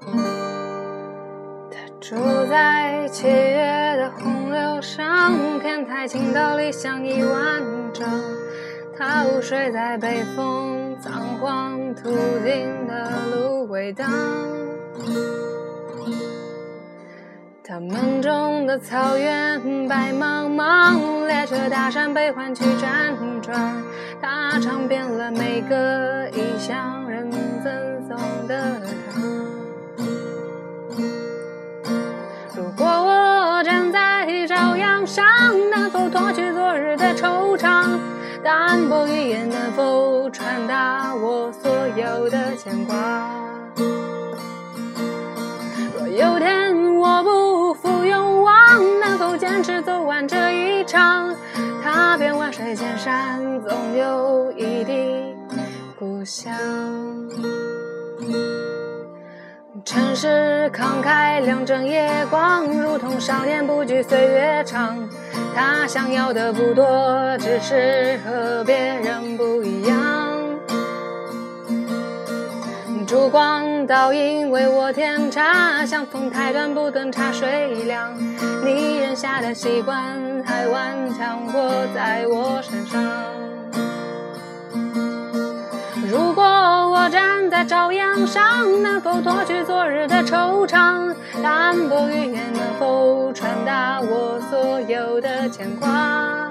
他住在七月的洪流上，天台倾倒理想已完整。他午睡在北风仓皇途经的芦苇荡。他梦中的草原白茫茫，列车大山悲欢去辗转，他尝遍了每个异乡否脱去昨日的惆怅？淡薄语言能否传达我所有的牵挂？若有天我不负勇往，能否坚持走完这一场？踏遍万水千山，总有一地故乡。城市慷慨，亮整夜光，如同少年不惧岁月长。他想要的不多，只是和别人不一样。烛光倒影为我添茶，相逢太短不等茶水凉。你扔下的习惯还顽强活在我身上。在朝阳上，能否脱去昨日的惆怅？淡薄语言能否传达我所有的牵挂？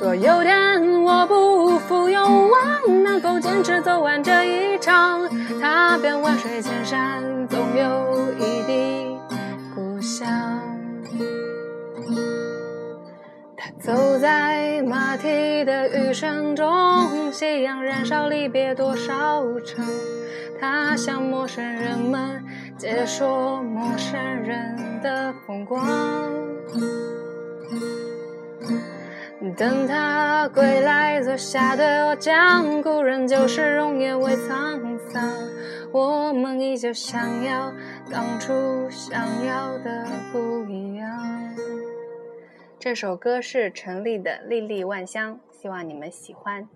若有天我不复勇往，能否坚持走完这一场？踏遍万水千山，总有一走在马蹄的余声中，夕阳燃烧，离别多少城。他向陌生人们解说陌生人的风光。等他归来，坐下对我讲，故人旧时容颜未沧桑。我们依旧想要当初想要的。这首歌是陈粒的《粒粒万香》，希望你们喜欢。